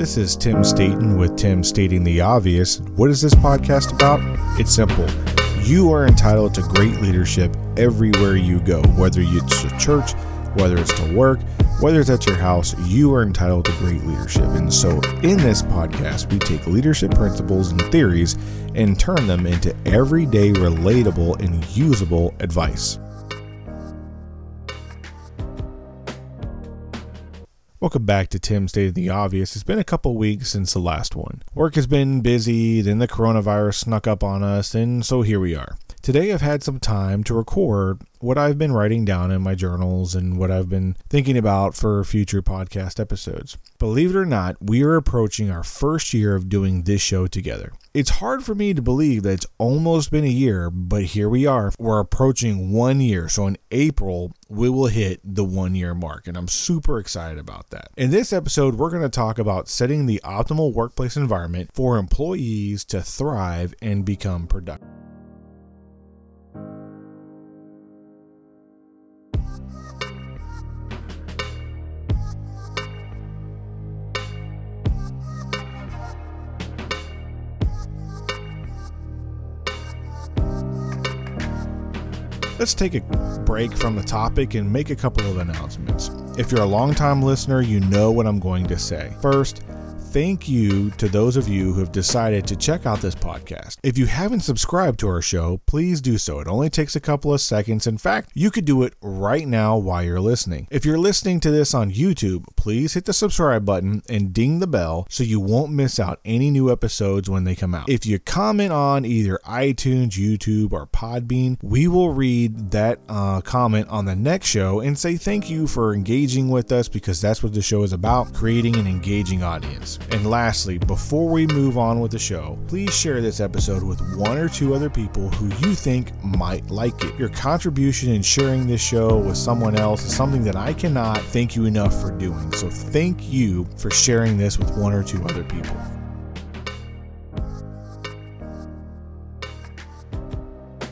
This is Tim Staten with Tim Stating the Obvious. What is this podcast about? It's simple. You are entitled to great leadership everywhere you go, whether it's to church, whether it's to work, whether it's at your house, you are entitled to great leadership. And so, in this podcast, we take leadership principles and theories and turn them into everyday, relatable, and usable advice. Welcome back to Tim Stating the Obvious. It's been a couple weeks since the last one. Work has been busy, then the coronavirus snuck up on us, and so here we are. Today I've had some time to record what I've been writing down in my journals and what I've been thinking about for future podcast episodes. Believe it or not, we are approaching our first year of doing this show together. It's hard for me to believe that it's almost been a year, but here we are. We're approaching one year. So in April, we will hit the one year mark, and I'm super excited about that. In this episode, we're going to talk about setting the optimal workplace environment for employees to thrive and become productive. Let's take a break from the topic and make a couple of announcements. If you're a longtime listener, you know what I'm going to say. First, thank you to those of you who have decided to check out this podcast. If you haven't subscribed to our show, please do so. It only takes a couple of seconds. In fact, you could do it right now while you're listening. If you're listening to this on YouTube, please hit the subscribe button and ding the bell so you won't miss out any new episodes when they come out. If you comment on either iTunes, YouTube, or Podbean, we will read that uh, comment on the next show and say thank you for engaging with us because that's what the show is about creating an engaging audience. And lastly, before we move on with the show, please share this episode with one or two other people who you think might like it. Your contribution in sharing this show with someone else is something that I cannot thank you enough for doing. So thank you for sharing this with one or two other people.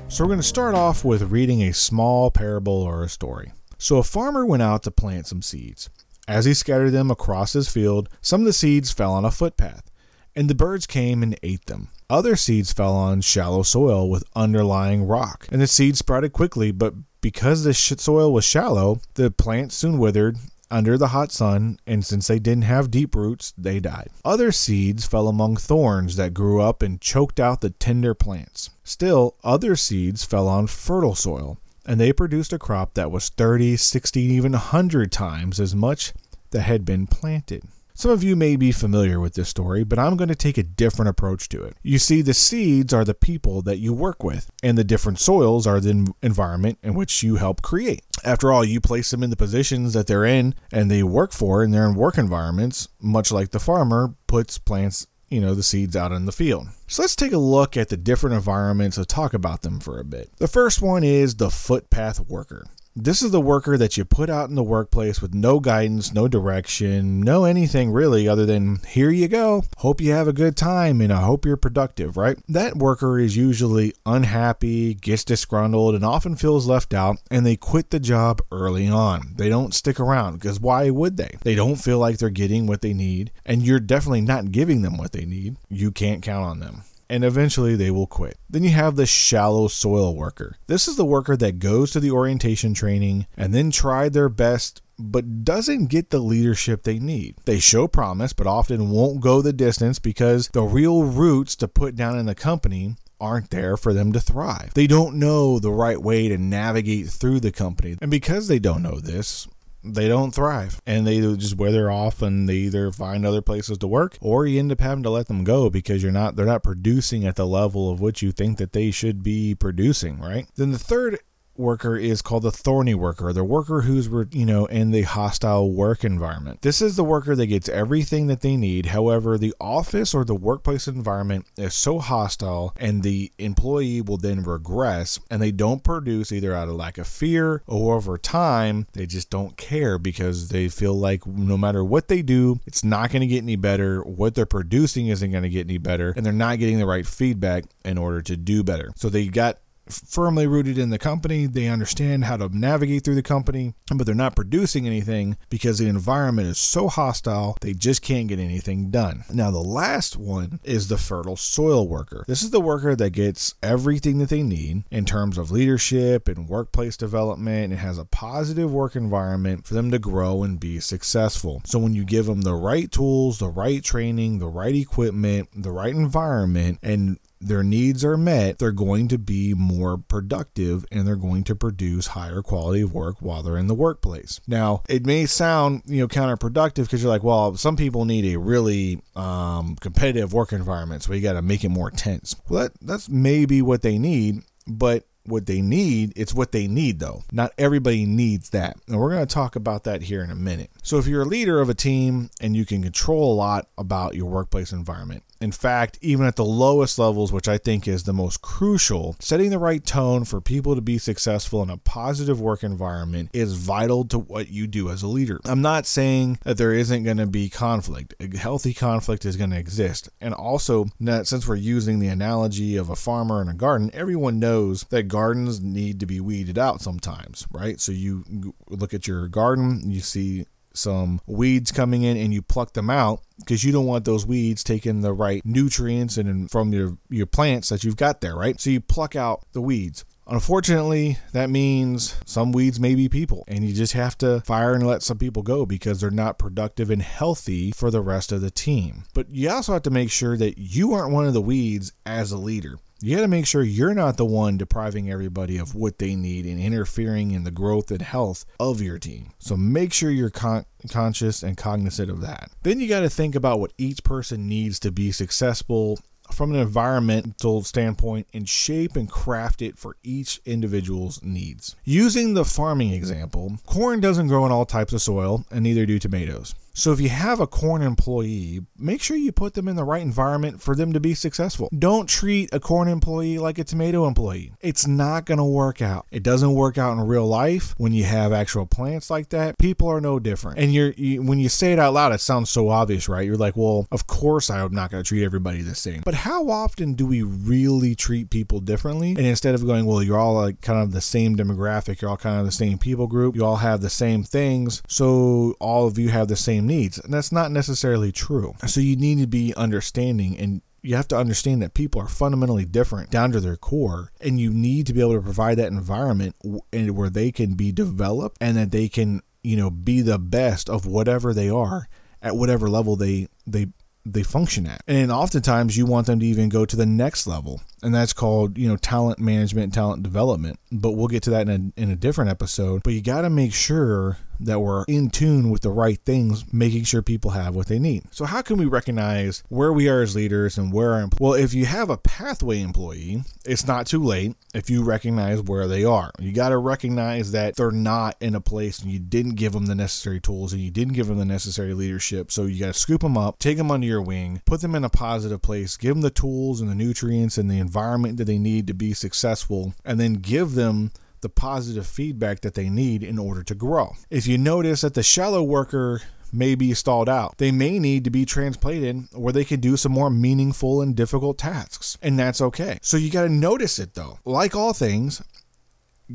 So we're going to start off with reading a small parable or a story. So a farmer went out to plant some seeds. As he scattered them across his field, some of the seeds fell on a footpath, and the birds came and ate them. Other seeds fell on shallow soil with underlying rock, and the seeds sprouted quickly, but because the soil was shallow, the plants soon withered under the hot sun, and since they didn't have deep roots, they died. Other seeds fell among thorns that grew up and choked out the tender plants. Still, other seeds fell on fertile soil and they produced a crop that was 30, 60, even 100 times as much that had been planted. Some of you may be familiar with this story, but I'm going to take a different approach to it. You see, the seeds are the people that you work with, and the different soils are the environment in which you help create. After all, you place them in the positions that they're in and they work for, in work environments, much like the farmer puts plants you know, the seeds out in the field. So let's take a look at the different environments and talk about them for a bit. The first one is the footpath worker. This is the worker that you put out in the workplace with no guidance, no direction, no anything really other than here you go. Hope you have a good time and I hope you're productive, right? That worker is usually unhappy, gets disgruntled, and often feels left out, and they quit the job early on. They don't stick around because why would they? They don't feel like they're getting what they need, and you're definitely not giving them what they need. You can't count on them and eventually they will quit. Then you have the shallow soil worker. This is the worker that goes to the orientation training and then tried their best but doesn't get the leadership they need. They show promise but often won't go the distance because the real roots to put down in the company aren't there for them to thrive. They don't know the right way to navigate through the company. And because they don't know this, they don't thrive. And they just wither off and they either find other places to work or you end up having to let them go because you're not they're not producing at the level of what you think that they should be producing right? Then the third worker is called the thorny worker, the worker who's you know in the hostile work environment. This is the worker that gets everything that they need. However, the office or the workplace environment is so hostile and the employee will then regress and they don't produce either out of lack of fear or over time they just don't care because they feel like no matter what they do, it's not going to get any better. What they're producing isn't going to get any better and they're not getting the right feedback in order to do better. So they got firmly rooted in the company. They understand how to navigate through the company, but they're not producing anything because the environment is so hostile, they just can't get anything done. Now, the last one is the fertile soil worker. This is the worker that gets everything that they need in terms of leadership and workplace development and has a positive work environment for them to grow and be successful. So, when you give them the right tools, the right training, the right equipment, the right environment, and their needs are met, they're going to be more productive and they're going to produce higher quality of work while they're in the workplace. Now, it may sound, you know, counterproductive because you're like, well, some people need a really um, competitive work environment, so you got to make it more tense. Well, that, that's maybe what they need, but what they need. It's what they need, though. Not everybody needs that. And we're going to talk about that here in a minute. So, if you're a leader of a team and you can control a lot about your workplace environment, in fact, even at the lowest levels, which I think is the most crucial, setting the right tone for people to be successful in a positive work environment is vital to what you do as a leader. I'm not saying that there isn't going to be conflict. A healthy conflict is going to exist. And also, since we're using the analogy of a farmer and a garden, everyone knows that gardens need to be weeded out sometimes, right? So you look at your garden, you see some weeds coming in and you pluck them out because you don't want those weeds taking the right nutrients and from your your plants that you've got there, right? So you pluck out the weeds. Unfortunately, that means some weeds may be people, and you just have to fire and let some people go because they're not productive and healthy for the rest of the team. But you also have to make sure that you aren't one of the weeds as a leader. You got to make sure you're not the one depriving everybody of what they need and interfering in the growth and health of your team. So make sure you're con- conscious and cognizant of that. Then you got to think about what each person needs to be successful from an environmental standpoint and shape and craft it for each individual's needs. Using the farming example, corn doesn't grow in all types of soil, and neither do tomatoes. So if you have a corn employee, make sure you put them in the right environment for them to be successful. Don't treat a corn employee like a tomato employee. It's not going to work out. It doesn't work out in real life when you have actual plants like that. People are no different. And you're you, when you say it out loud, it sounds so obvious, right? You're like, well, of course I'm not going to treat everybody the same. But how often do we really treat people differently? And instead of going, well, you're all like kind of the same demographic, you're all kind of the same people group, you all have the same things, so all of you have the same needs. And that's not necessarily true. So you need to be understanding and you have to understand that people are fundamentally different down to their core and you need to be able to provide that environment and where they can be developed and that they can you know be the best of whatever they are at whatever level they they they function at. And oftentimes you want them to even go to the next level, and that's called, you know, talent management, talent development. But we'll get to that in a, in a different episode. But you got to make sure that we're in tune with the right things, making sure people have what they need. So, how can we recognize where we are as leaders and where our well, if you have a pathway employee, it's not too late if you recognize where they are. You got to recognize that they're not in a place and you didn't give them the necessary tools and you didn't give them the necessary leadership. So, you got to scoop them up, take them under your wing, put them in a positive place, give them the tools and the nutrients and the environment that they need to be successful, and then give them the positive feedback that they need in order to grow. If you notice that the shallow worker may be stalled out. They may need to be transplanted where they can do some more meaningful and difficult tasks, and that's okay. So you got to notice it though. Like all things,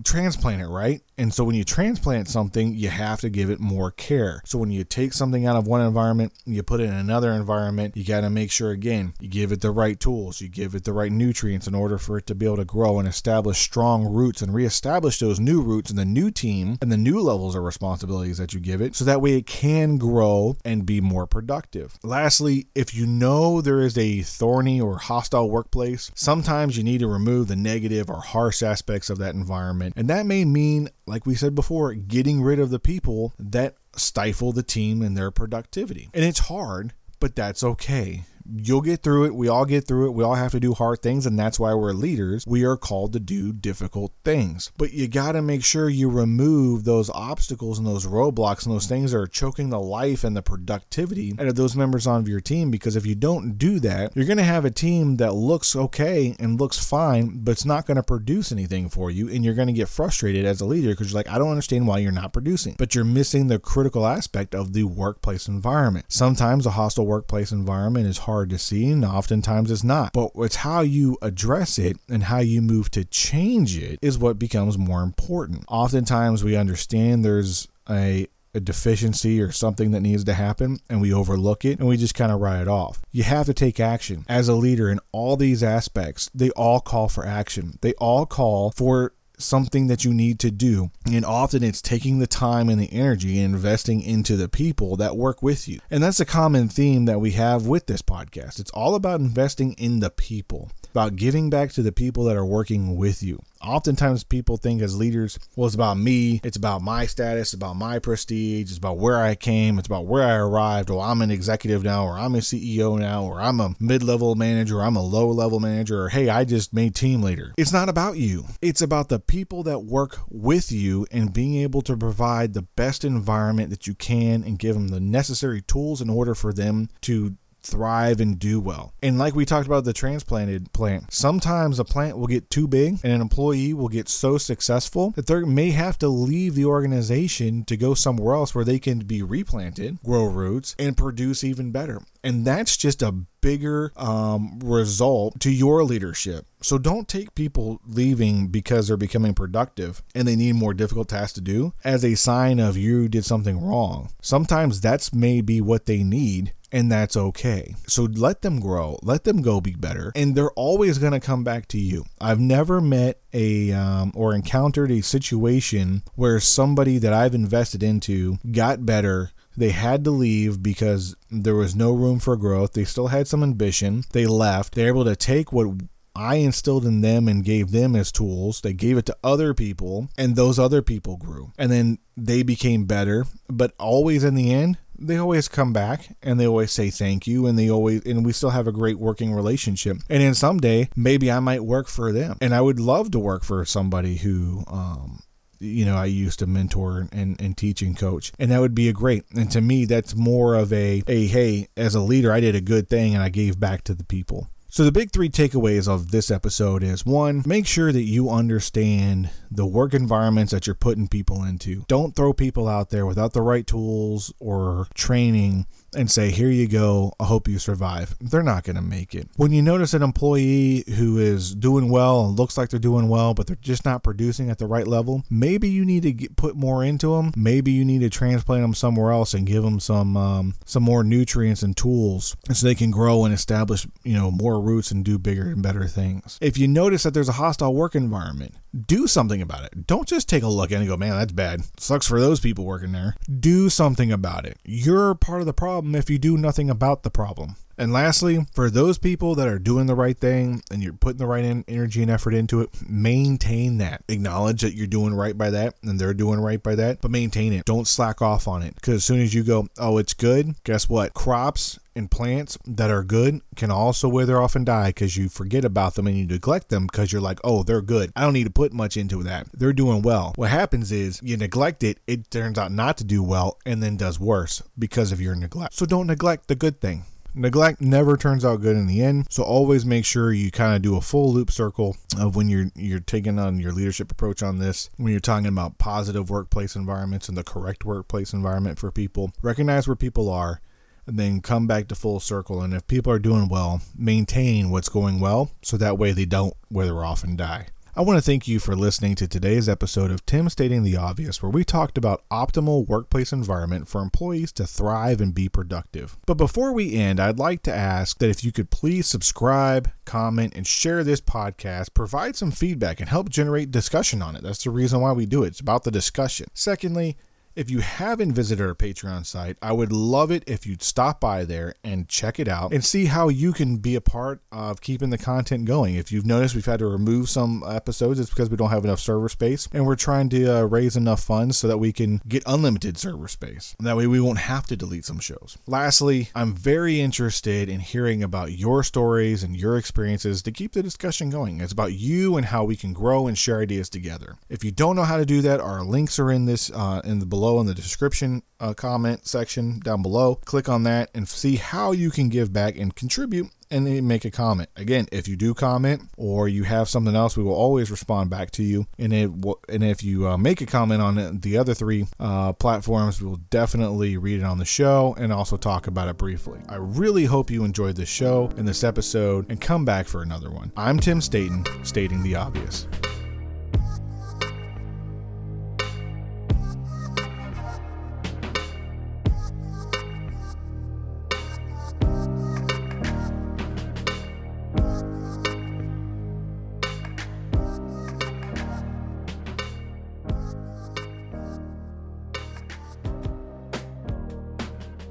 transplant it, right? And so when you transplant something, you have to give it more care. So when you take something out of one environment, you put it in another environment, you got to make sure again, you give it the right tools, you give it the right nutrients in order for it to be able to grow and establish strong roots and reestablish those new roots in the new team and the new levels of responsibilities that you give it so that way it can grow and be more productive. Lastly, if you know there is a thorny or hostile workplace, sometimes you need to remove the negative or harsh aspects of that environment. And that may mean like we said before, getting rid of the people that stifle the team and their productivity. And it's hard, but that's okay you'll get through it. We all get through it. We all have to do hard things, and that's why we're leaders. We are called to do difficult things. But you got to make sure you remove those obstacles and those roadblocks and those things that are choking the life and the productivity out of those members on your team. Because if you don't do that, you're going to have a team that looks okay and looks fine, but it's not going to produce anything for you. And you're going to get frustrated as a leader because you're like, I don't understand why you're not producing. But you're missing the critical aspect of the workplace environment. Sometimes a hostile workplace environment is hard hard to see, and oftentimes it's not. But it's how you address it and how you move to change it is what becomes more important. Oftentimes we understand there's a a deficiency or something that needs to happen and we overlook it and we just kind of write it off. You have to take action. As a leader in all these aspects, they all call for action. They all call for something that you need to do. And often it's taking the time and the energy and investing into the people that work with you. And that's a common theme that we have with this podcast. It's all about investing in the people, about giving back to the people that are working with you oftentimes people think as leaders, well, it's about me, it's about my status, about my prestige, it's about where I came, it's about where I arrived. Or I'm an executive now, or I'm a CEO now, or I'm a mid level manager, or I'm a low level manager, or hey, I just made team leader. It's not about you, it's about the people that work with you and being able to provide the best environment that you can and give them the necessary tools in order for them to thrive and do well. And like we talked about the transplanted plant, sometimes a plant will get too big and an employee will get so successful that they may have to leave the organization to go somewhere else where they can be replanted, grow roots, and produce even better. And that's just a bigger um, result to your leadership. So don't take people leaving because they're becoming productive and they need more difficult tasks to do as a sign of you did something wrong. Sometimes that's maybe what they need and that's okay. So let them grow, let them go be better, and they're always going to come back to you. I've never met a um, or encountered a situation where somebody that I've invested into got better. They had to leave because there was no room for growth. They still had some ambition. They left. They're able to take what I instilled in them and gave them as tools. They gave it to other people, and those other people grew. And then they became better. But always in the end, they always come back and they always say thank you and they always and we still have a great working relationship and then someday maybe i might work for them and i would love to work for somebody who um you know, I used to mentor and, and teach and coach. And that would be a great. And to me, that's more of a, a, hey, as a leader, I did a good thing and I gave back to the people. So, the big three takeaways of this episode is one, make sure that you understand the work environments that you're putting people into. Don't throw people out there without the right tools or training and say, Here you go, I hope you survive. They're not going to make it. When you notice an employee who is doing well and looks like they're doing well, but they're just not producing at the right level, maybe you need to get, put more into them. Maybe you need to transplant them somewhere else and give them some um, some more nutrients and tools so they can grow and establish you know more roots and do bigger and better things. If you notice that there's a hostile work environment, do something about it. Don't just take a look and go, man, that's bad. Sucks for those people working there. Do something about it. You're part of the problem if you do nothing about the problem. And lastly, for those people that are doing the right thing and you're putting the right energy and effort into it, maintain that. Acknowledge that you're doing right by that and they're doing right by that, but maintain it. Don't slack off on it because as soon as you go, oh, it's good, guess what? Crops and plants that are good can also wither off and die because you forget about them and you neglect them because you're like, oh, they're good. I don't need to put much into that. They're doing well. What happens is you neglect it, it turns out not to do well and then does worse because of your neglect. So don't neglect the good thing. Neglect never turns out good in the end, so always make sure you kind of do a full loop circle of when you're you're taking on your leadership approach on this. When you're talking about positive workplace environments and the correct workplace environment for people, recognize where people are and then come back to full circle. And if people are doing well, maintain what's going well so that way they don't wither off and die. I want to thank you for listening to today's episode of Tim Stating the Obvious, where we talked about optimal workplace environment for employees to thrive and be productive. But before we end, I'd like to ask that if you could please subscribe, comment, and share this podcast, provide some feedback, and help generate discussion on it. That's the reason why we do it. It's about the discussion. Secondly, if you haven't visited our Patreon site, I would love it if you'd stop by there and check it out and see how you can be a part of keeping the content going. If you've noticed we've had to remove some episodes, it's because we don't have enough server space and we're trying to uh, raise enough funds so that we can get unlimited server space. That way we won't have to delete some shows. Lastly, I'm very interested in hearing about your stories and your experiences to keep the discussion going. It's about you and how we can grow and share ideas together. If you don't know how to do that, our links are in this uh, in the below below in the description uh, comment section down below. Click on that and see how you can give back and contribute and then make a comment. Again, if you do comment or you have something else, we will always respond back to you. And it and if you uh, make a comment on the other three uh, platforms, we will definitely read it on the show and also talk about it briefly. I really hope you enjoyed this show and this episode and come back for another one. I'm Tim Staten, stating the obvious.